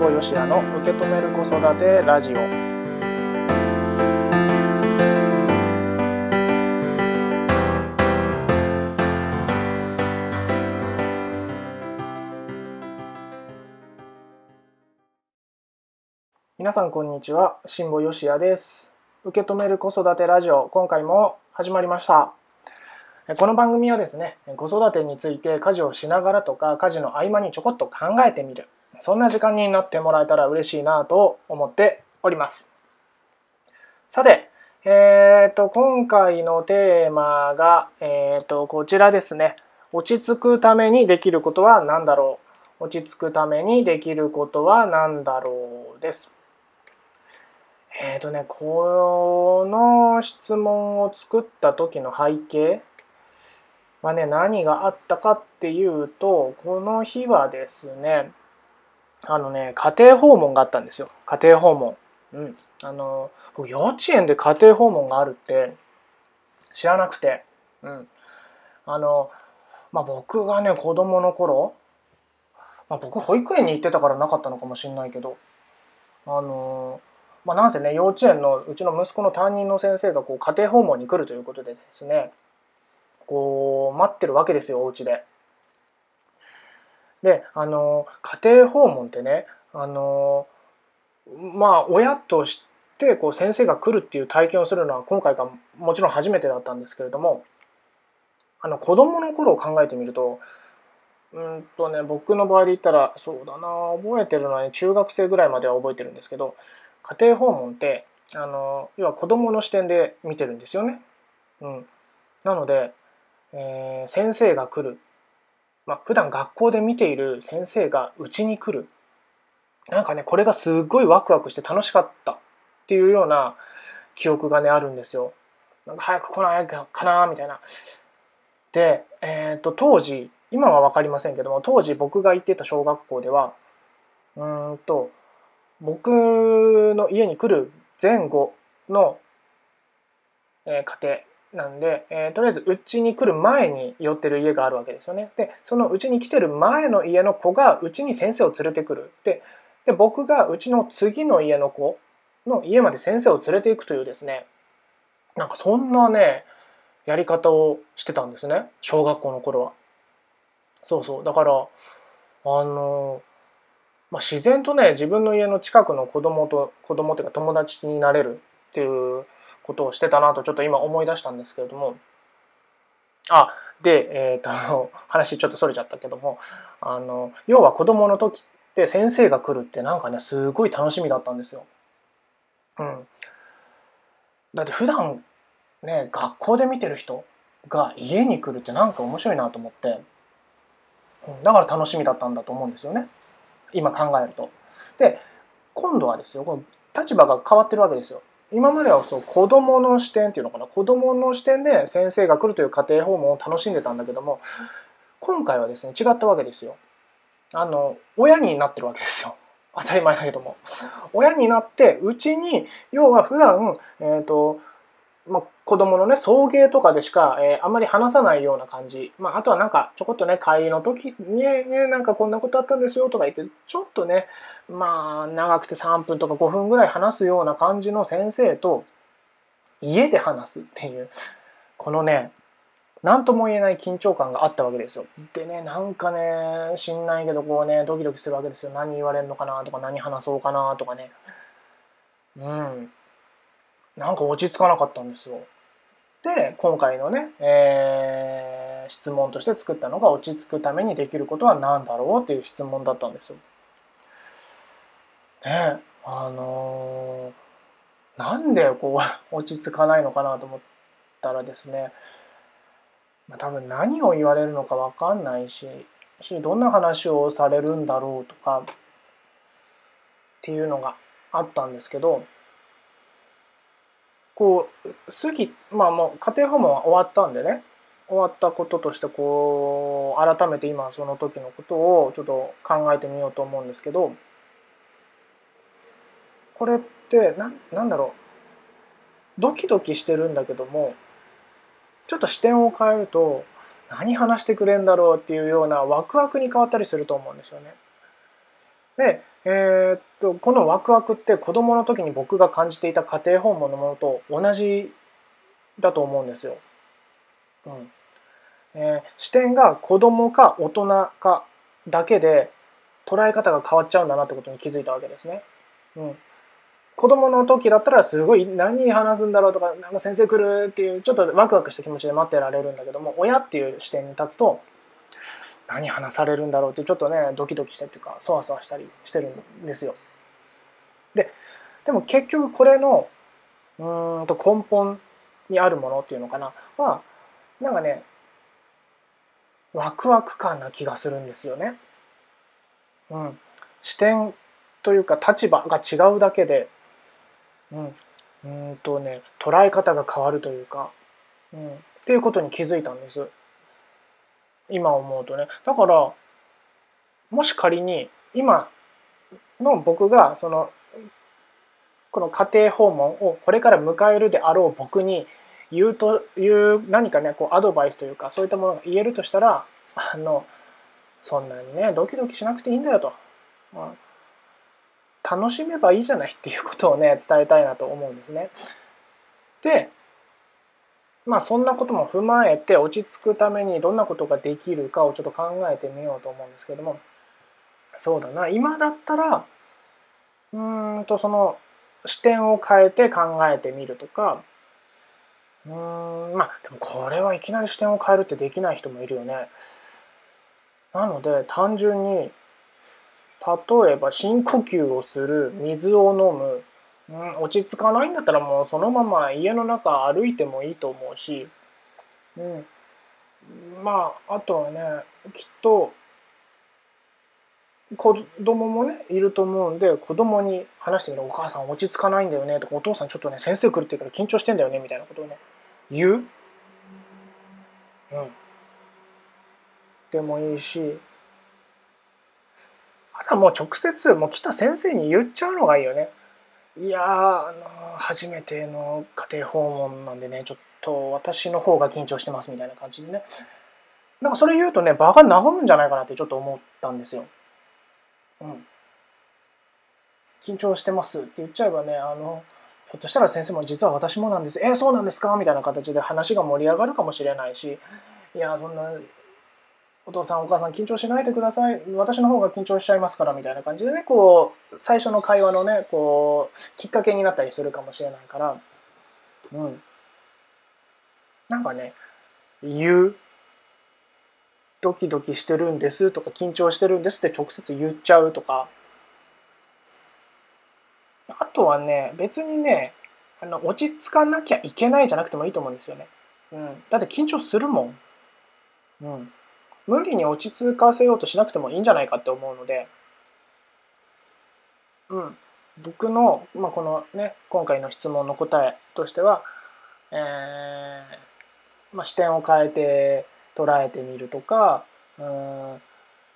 保よしやの受け止める子育てラジオ。皆さんこんにちは。辛坊よしやです。受け止める子育てラジオ。今回も始まりました。この番組はですね子育てについて家事をしながらとか家事の合間にちょこっと考えてみる。そんな時間になってもらえたら嬉しいなと思っております。さてえーと、今回のテーマが、えーと、こちらですね。落ち着くためにできることは何だろう。落ち着くためにできることは何だろうです。えっ、ー、とねこの質問を作った時の背景はね何があったかっていうとこの日はですねあのね、家庭訪問があったんですよ。家庭訪問。うん。あの、僕幼稚園で家庭訪問があるって知らなくて。うん。あの、まあ僕がね、子供の頃、まあ僕保育園に行ってたからなかったのかもしれないけど、あの、まあなんせね、幼稚園のうちの息子の担任の先生がこう家庭訪問に来るということでですね、こう待ってるわけですよ、お家で。であの家庭訪問ってねあのまあ親としてこう先生が来るっていう体験をするのは今回がもちろん初めてだったんですけれどもあの子供の頃を考えてみるとうんとね僕の場合で言ったらそうだな覚えてるのは、ね、中学生ぐらいまでは覚えてるんですけど家庭訪問ってあの要は子供の視点で見てるんですよね。うん、なので、えー、先生が来るまあ、普段学校で見ている先生がうちに来るなんかねこれがすごいワクワクして楽しかったっていうような記憶がねあるんですよ。なんか早く来ないかなみたいな。で、えーと、当時今は分かりませんけども当時僕が行ってた小学校ではうんと僕の家に来る前後の、えー、家庭なんで、えー、とりあえずうちに来る前に寄ってる家があるわけですよね。でそのうちに来てる前の家の子がうちに先生を連れてくる。でで僕がうちの次の家の子の家まで先生を連れていくというですねなんかそんなねやり方をしてたんですね小学校の頃は。そうそうだからあのまあ、自然とね自分の家の近くの子供と子供っていうか友達になれるっていうことをしてたなとちょっと今思い出したんですけれどもあで、えーと、話ちょっとそれちゃったけどもあの要は子供の時って先生が来るってなんかねすごい楽しみだったんですよ。うん、だって普段ね学校で見てる人が家に来るってなんか面白いなと思って、だから楽しみだったんだと思うんですよね今考えると。で今度はですよこの立場が変わってるわけですよ。今まではそう子どもの視点っていうのかな子どもの視点で先生が来るという家庭訪問を楽しんでたんだけども今回はですね違ったわけですよ。あの親になってるわけですよ。当たり前だけども。親になってうちに要は普段えっ、ー、とまあ、子供のね送迎とかでしか、えー、あんまり話さないような感じ、まあ、あとはなんかちょこっとね帰りの時にねなんかこんなことあったんですよとか言ってちょっとねまあ長くて3分とか5分ぐらい話すような感じの先生と家で話すっていうこのね何とも言えない緊張感があったわけですよ。でねなんかねしんないけどこうねドキドキするわけですよ。何言われるのかなとか何話そうかなとかね。うん。なんか落ち着かなかったんですよ。で今回のね、えー、質問として作ったのが落ち着くためにできることは何だろうっていう質問だったんですよ。ねあのー、なんでこう 落ち着かないのかなと思ったらですね、まあ、多分何を言われるのか分かんないししどんな話をされるんだろうとかっていうのがあったんですけどこう過ぎまあもう家庭訪問は終わったんでね。終わったこととしてこう改めて今その時のことをちょっと考えてみようと思うんですけど。これってななんだろう。ドキドキしてるんだけどもちょっと視点を変えると何話してくれんだろうっていうようなワクワクに変わったりすると思うんですよね。でえー、っとこのワクワクって子どもの時に僕が感じていた家庭訪問のものと同じだと思うんですよ。うんえー、視点が子供か大人かだけで捉え方が変わっちゃうんだなってことに気づいたわけですね。うん、子供の時だったらすごい何話すんだろうとかなんか先生来るっていうちょっとワクワクした気持ちで待ってられるんだけども親っていう視点に立つと何話されるんだろうってちょっとねドキドキしたっていうかそわそわしたりしてるんですよ。ででも結局これのうんと根本にあるものっていうのかなはなんかねワクワク感な気がするんですよね。うん、視点というか立場が違うだけで、うん、うんとね捉え方が変わるというか、うん、っていうことに気づいたんです。今思うとね。だからもし仮に今の僕がそのこの家庭訪問をこれから迎えるであろう僕に言うという何かねこうアドバイスというかそういったものが言えるとしたらあのそんなにねドキドキしなくていいんだよと、うん、楽しめばいいじゃないっていうことをね伝えたいなと思うんですね。でまあそんなことも踏まえて落ち着くためにどんなことができるかをちょっと考えてみようと思うんですけども。そうだな。今だったらうんとその視点を変えて考えてみるとか。うんまあでもこれはいきなり視点を変えるってできない人もいるよね。なので単純に例えば深呼吸をする水を飲む、うん、落ち着かないんだったらもうそのまま家の中歩いてもいいと思うし、うん、まああとはねきっと子供もねいると思うんで子供に話してみる「お母さん落ち着かないんだよね」とか「お父さんちょっとね先生来るって言うから緊張してんだよね」みたいなことをね言う、うん、でもいいし。あとはもう直接もう来た先生に言っちゃうのがいいよね。いやあの初めての家庭訪問なんでねちょっと私の方が緊張してますみたいな感じでねなんかそれ言うとね場が和むんじゃないかなってちょっと思ったんですよ。うん。緊張してますって言っちゃえばねあのひょっとしたら先生も実は私もなんですえー、そうなんですか？みたいな形で話が盛り上がるかもしれないしいやそんなお父さんお母さん緊張しないでください。私の方が緊張しちゃいますからみたいな感じでねこう最初の会話のねこうきっかけになったりするかもしれないから。うん。なんかね言う。ドキドキしてるんですとか緊張してるんですって直接言っちゃうとか。あとはね別にねあの落ち着かなきゃいけないじゃなくてもいいと思うんですよね。うん、だって緊張するもん。うん、無理に落ち着かせようとしなくてもいいんじゃないかって思うので、うん、僕の、まあ、このね今回の質問の答えとしては、えーまあ、視点を変えて捉えてみるとかうん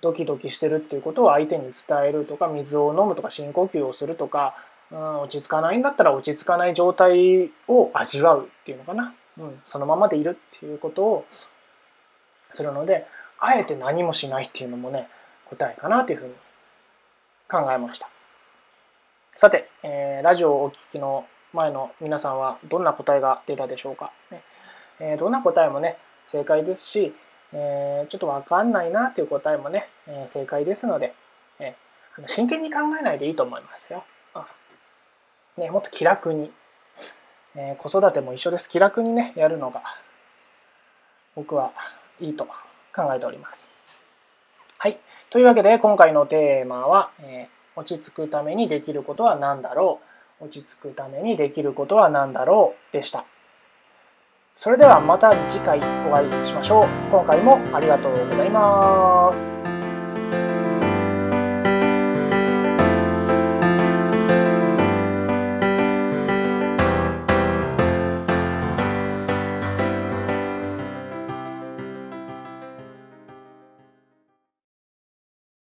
ドキドキしてるっていうことを相手に伝えるとか水を飲むとか深呼吸をするとかうん落ち着かないんだったら落ち着かない状態を味わうっていうのかな、うん、そのままでいるっていうことをするのであえて何もしないっていうのもね答えかなというふうに考えました。さて、えー、ラジオをお聞きの前の皆さんはどんな答えが出たでしょうか、ね。えー、どんな答えもね正解ですし、えー、ちょっとわかんないなっていう答えもね、え正解ですので、えあの真剣に考えないでいいと思いますよ。ね、もっと気楽に、え子育ても一緒です。気楽にねやるのが僕はいいと。考えております。はい。というわけで今回のテーマは、えー、落ち着くためにできることは何だろう？落ち着くためにできることは何だろう？でした。それではまた次回お会いしましょう。今回もありがとうございます。